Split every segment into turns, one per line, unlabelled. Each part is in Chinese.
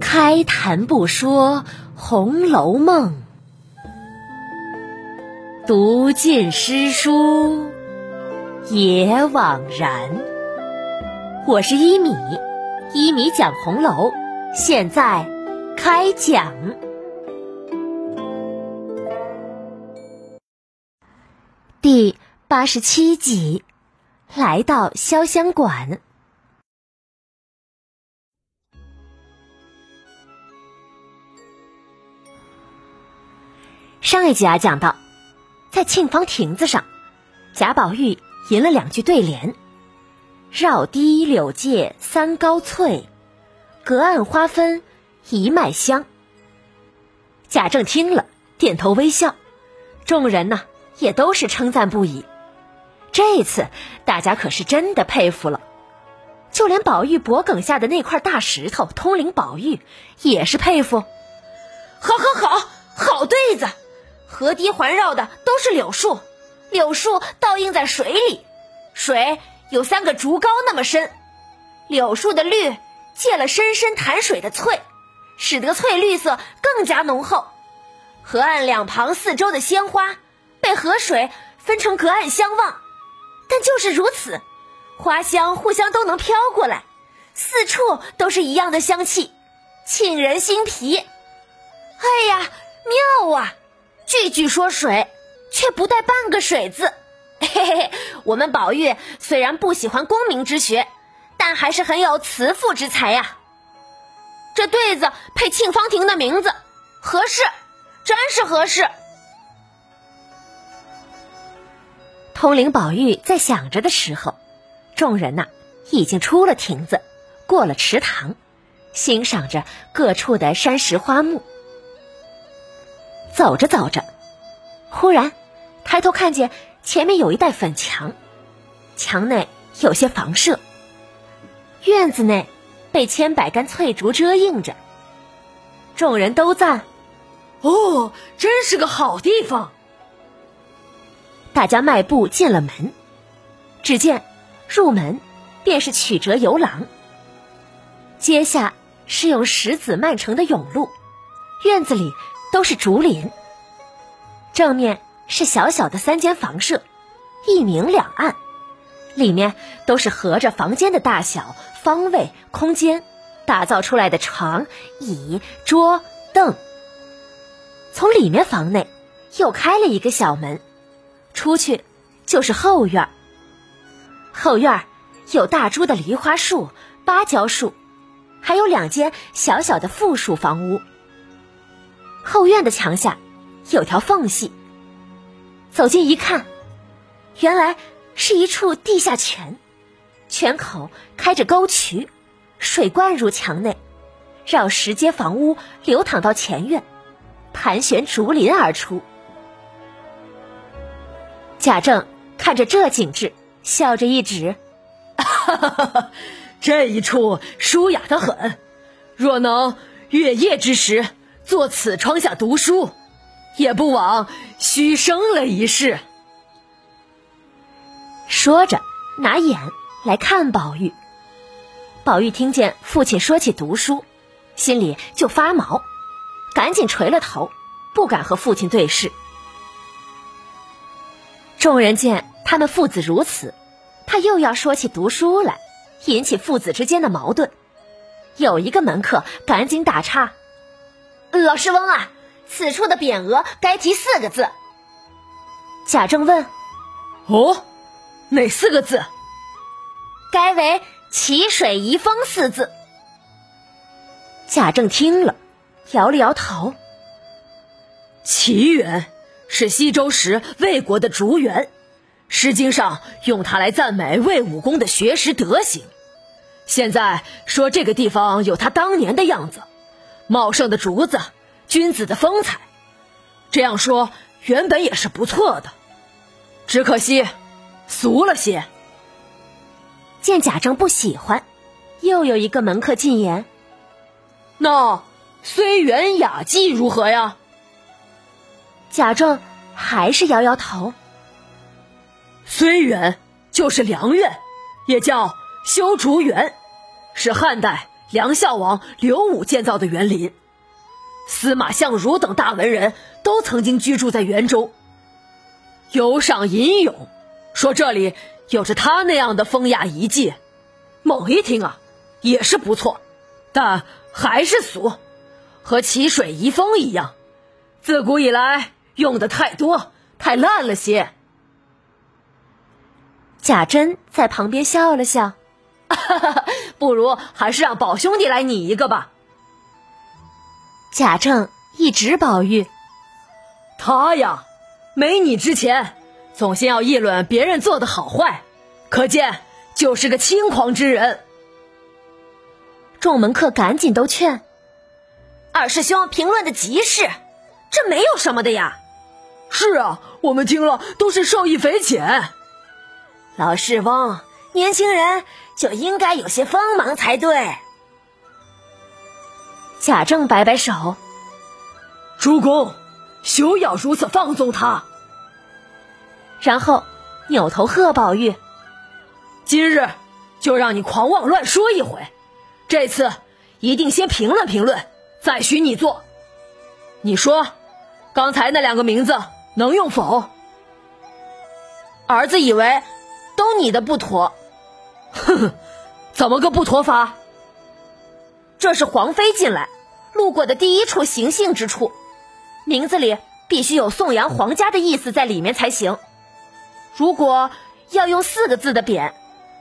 开谈不说《红楼梦》，读尽诗书也枉然。我是一米，一米讲红楼，现在开讲。第八十七集，来到潇湘馆。上一集啊，讲到在沁芳亭子上，贾宝玉吟了两句对联：“绕堤柳借三高翠，隔岸花分一脉香。”贾政听了，点头微笑，众人呢。也都是称赞不已。这次大家可是真的佩服了，就连宝玉脖梗下的那块大石头通灵宝玉也是佩服。
好，好，好，好对子！河堤环绕的都是柳树，柳树倒映在水里，水有三个竹篙那么深，柳树的绿借了深深潭水的翠，使得翠绿色更加浓厚。河岸两旁四周的鲜花。被河水分成隔岸相望，但就是如此，花香互相都能飘过来，四处都是一样的香气，沁人心脾。哎呀，妙啊！句句说水，却不带半个水字。嘿嘿嘿，我们宝玉虽然不喜欢功名之学，但还是很有慈父之才呀。这对子配沁芳亭的名字，合适，真是合适。
通灵宝玉在想着的时候，众人呐已经出了亭子，过了池塘，欣赏着各处的山石花木。走着走着，忽然抬头看见前面有一带粉墙，墙内有些房舍，院子内被千百根翠竹遮映着。众人都赞：“
哦，真是个好地方。”
大家迈步进了门，只见入门便是曲折游廊，阶下是用石子漫成的甬路，院子里都是竹林。正面是小小的三间房舍，一明两暗，里面都是合着房间的大小、方位、空间打造出来的床、椅、桌、凳。从里面房内又开了一个小门。出去就是后院后院有大株的梨花树、芭蕉树，还有两间小小的附属房屋。后院的墙下有条缝隙，走近一看，原来是一处地下泉，泉口开着沟渠，水灌入墙内，绕石阶房屋流淌到前院，盘旋竹林而出。贾政看着这景致，笑着一指：“
哈哈哈，这一处舒雅的很。若能月夜之时坐此窗下读书，也不枉虚生了一世。”
说着，拿眼来看宝玉。宝玉听见父亲说起读书，心里就发毛，赶紧垂了头，不敢和父亲对视。众人见他们父子如此，他又要说起读书来，引起父子之间的矛盾。有一个门客赶紧打岔：“
老师翁啊，此处的匾额该题四个字。”
贾政问：“
哦，哪四个字？”“
该为‘奇水遗风’四字。”贾政听了，摇了摇头：“
奇缘。”是西周时魏国的竹园，《诗经》上用它来赞美魏武公的学识德行。现在说这个地方有他当年的样子，茂盛的竹子，君子的风采。这样说原本也是不错的，只可惜俗了些。
见贾政不喜欢，又有一个门客进言：“
那虽园雅迹如何呀？”
贾政还是摇摇头。
虽园就是良苑，也叫修竹园，是汉代
梁孝王刘武建造的园林。司马相如等大文人都曾经居住在园中。有赏吟咏，说这里有着他那样的风雅遗迹。猛一听啊，也是不错，但还是俗，和淇水遗风一样，自古以来用的太多，太烂了些。
贾珍在旁边笑了笑，哈哈哈
不如还是让宝兄弟来拟一个吧。
贾政一直宝玉，
他呀，没你之前，总先要议论别人做的好坏，可见就是个轻狂之人。
众门客赶紧都劝
二师兄评论的极是，这没有什么的呀。
是啊，我们听了都是受益匪浅。
老世翁，年轻人就应该有些锋芒才对。
贾政摆摆手：“
主公，休要如此放纵他。”
然后扭头喝宝玉：“
今日就让你狂妄乱说一回，这次一定先评论评论，再许你做。你说，刚才那两个名字能用否？”
儿子以为。都你的不妥，
哼哼，怎么个不妥法？
这是皇妃进来路过的第一处行幸之处，名字里必须有颂扬皇家的意思在里面才行。如果要用四个字的匾，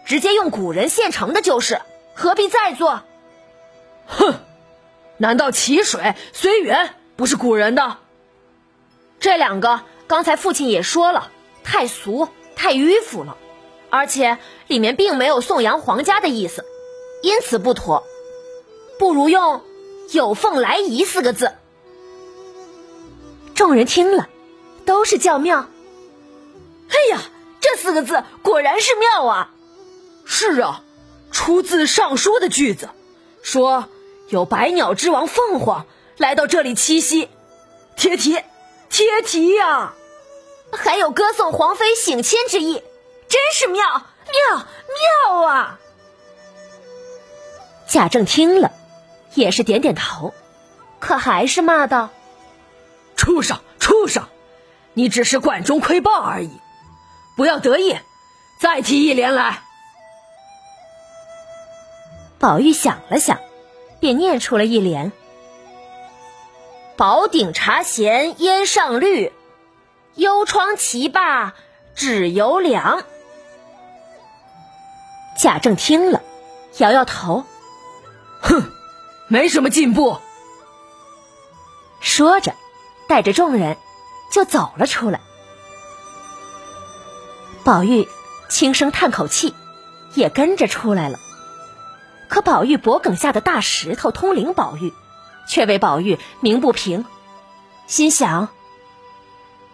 直接用古人现成的就是，何必再做？
哼，难道齐水虽远不是古人的？
这两个刚才父亲也说了，太俗太迂腐了。而且里面并没有颂扬皇家的意思，因此不妥，不如用“有凤来仪”四个字。
众人听了，都是叫妙。
哎呀，这四个字果然是妙啊！
是啊，出自《尚书》的句子，说有百鸟之王凤凰来到这里栖息，贴题，贴题呀！
还有歌颂皇妃省亲之意。真是妙妙妙啊！
贾政听了，也是点点头，可还是骂道：“
畜生，畜生！你只是管中窥豹而已，不要得意，再提一联来。”
宝玉想了想，便念出了一联：“
宝鼎茶闲烟上绿，幽窗棋罢纸犹凉。”
贾政听了，摇摇头，
哼，没什么进步。
说着，带着众人就走了出来。宝玉轻声叹口气，也跟着出来了。可宝玉脖梗下的大石头通灵宝玉，却为宝玉鸣不平，心想：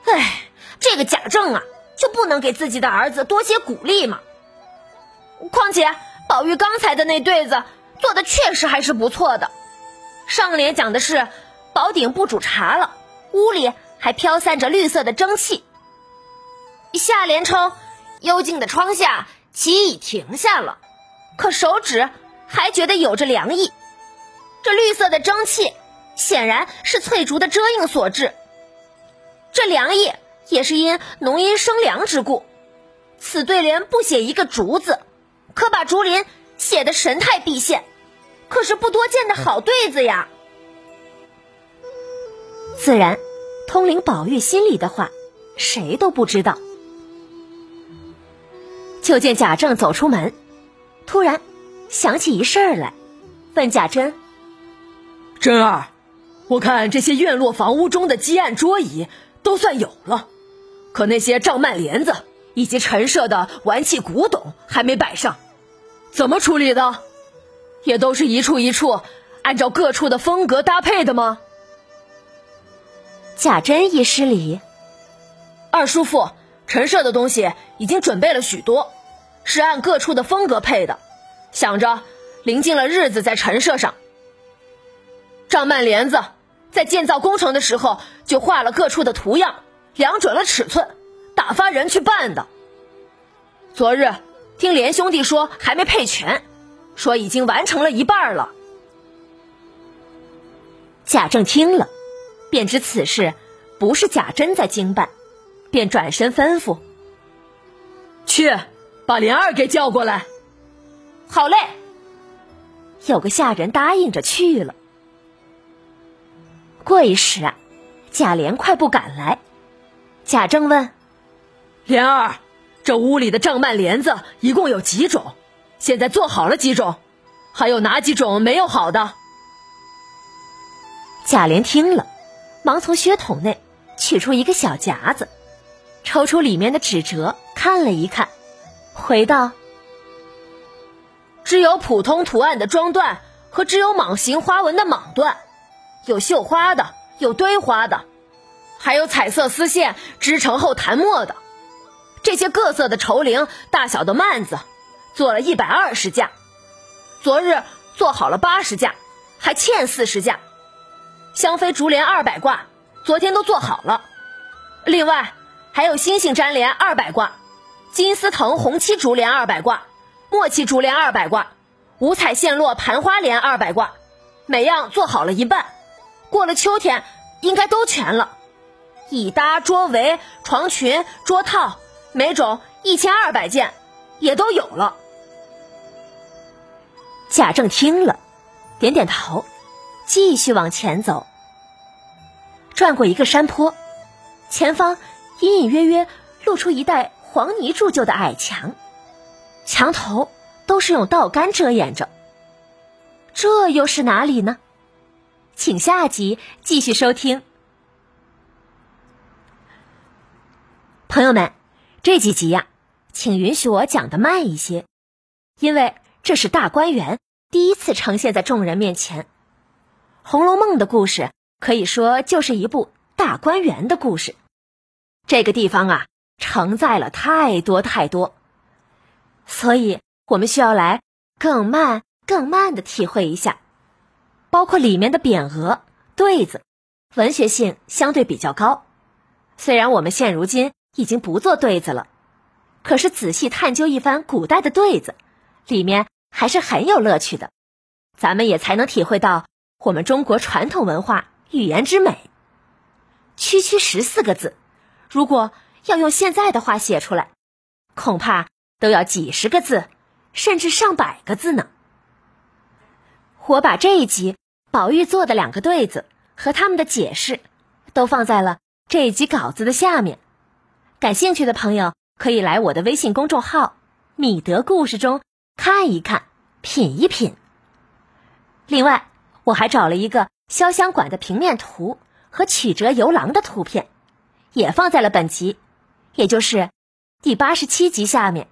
哎，这个贾政啊，就不能给自己的儿子多些鼓励吗？况且，宝玉刚才的那对子做的确实还是不错的。上联讲的是宝鼎不煮茶了，屋里还飘散着绿色的蒸汽。下联称幽静的窗下棋已停下了，可手指还觉得有着凉意。这绿色的蒸汽显然是翠竹的遮映所致，这凉意也是因浓荫生凉之故。此对联不写一个竹字。可把竹林写的神态毕现，可是不多见的好对子呀。
自然，通灵宝玉心里的话，谁都不知道。就见贾政走出门，突然想起一事儿来，问贾珍：“
珍儿，我看这些院落房屋中的积案桌椅都算有了，可那些帐幔帘子……”以及陈设的玩器古董还没摆上，怎么处理的？也都是一处一处按照各处的风格搭配的吗？
贾珍一失礼，
二叔父，陈设的东西已经准备了许多，是按各处的风格配的，想着临近了日子在陈设上。帐幔帘子在建造工程的时候就画了各处的图样，量准了尺寸。打发人去办的。昨日听连兄弟说还没配全，说已经完成了一半了。
贾政听了，便知此事不是贾珍在经办，便转身吩咐：“
去，把莲儿给叫过来。”
好嘞。
有个下人答应着去了。过一时啊，贾琏快步赶来。贾政问：“
莲儿，这屋里的帐幔帘子一共有几种？现在做好了几种？还有哪几种没有好的？”
贾琏听了，忙从靴筒内取出一个小夹子，抽出里面的纸折，看了一看，回道：“
只有普通图案的装缎和只有蟒形花纹的蟒缎，有绣花的，有堆花的。”还有彩色丝线织成后弹墨的，这些各色的绸绫、大小的幔子，做了一百二十架。昨日做好了八十架，还欠四十架。香妃竹帘二百挂，昨天都做好了。另外还有星星粘帘二百挂，金丝藤红漆竹帘二百挂，墨漆竹帘二百挂，五彩线络盘花帘二百挂，每样做好了一半。过了秋天，应该都全了。椅搭、桌围、床裙、桌套，每种一千二百件，也都有了。
贾政听了，点点头，继续往前走。转过一个山坡，前方隐隐约约露出一带黄泥铸就的矮墙，墙头都是用稻杆遮掩着。这又是哪里呢？请下集继续收听。朋友们，这几集呀，请允许我讲的慢一些，因为这是大观园第一次呈现在众人面前。《红楼梦》的故事可以说就是一部大观园的故事。这个地方啊，承载了太多太多，所以我们需要来更慢、更慢的体会一下，包括里面的匾额、对子，文学性相对比较高。虽然我们现如今。已经不做对子了，可是仔细探究一番古代的对子，里面还是很有乐趣的，咱们也才能体会到我们中国传统文化语言之美。区区十四个字，如果要用现在的话写出来，恐怕都要几十个字，甚至上百个字呢。我把这一集宝玉做的两个对子和他们的解释，都放在了这一集稿子的下面。感兴趣的朋友可以来我的微信公众号“米德故事”中看一看、品一品。另外，我还找了一个潇湘馆的平面图和曲折游廊的图片，也放在了本集，也就是第八十七集下面。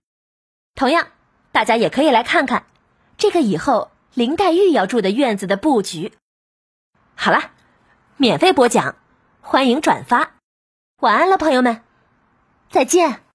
同样，大家也可以来看看这个以后林黛玉要住的院子的布局。好了，免费播讲，欢迎转发。晚安了，朋友们。再见。